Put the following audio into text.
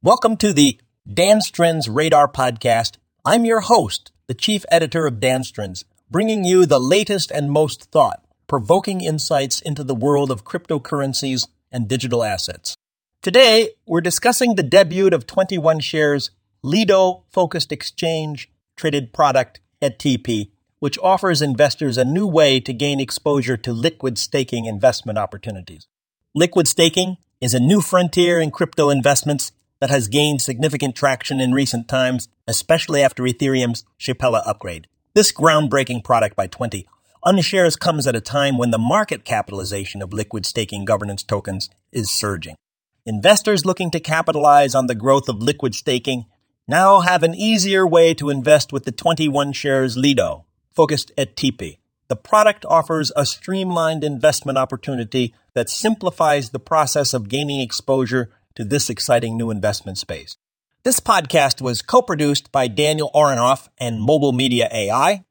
Welcome to the Dan Strens Radar Podcast. I'm your host, the chief editor of Dan Strens, bringing you the latest and most thought provoking insights into the world of cryptocurrencies and digital assets. Today, we're discussing the debut of 21 Shares Lido focused exchange traded product ETP, which offers investors a new way to gain exposure to liquid staking investment opportunities. Liquid staking is a new frontier in crypto investments that has gained significant traction in recent times, especially after Ethereum's Shapella upgrade. This groundbreaking product by 20 Unshares comes ETP a time when the market capitalization of liquid staking governance tokens is surging. Investors looking to capitalize on the growth of liquid staking now have an easier way to invest with the 21 shares Lido, focused at. The product offers a streamlined investment opportunity that simplifies the process of gaining exposure to this exciting new investment space. This podcast was co produced by Daniel Aronoff and Mobile Media AI.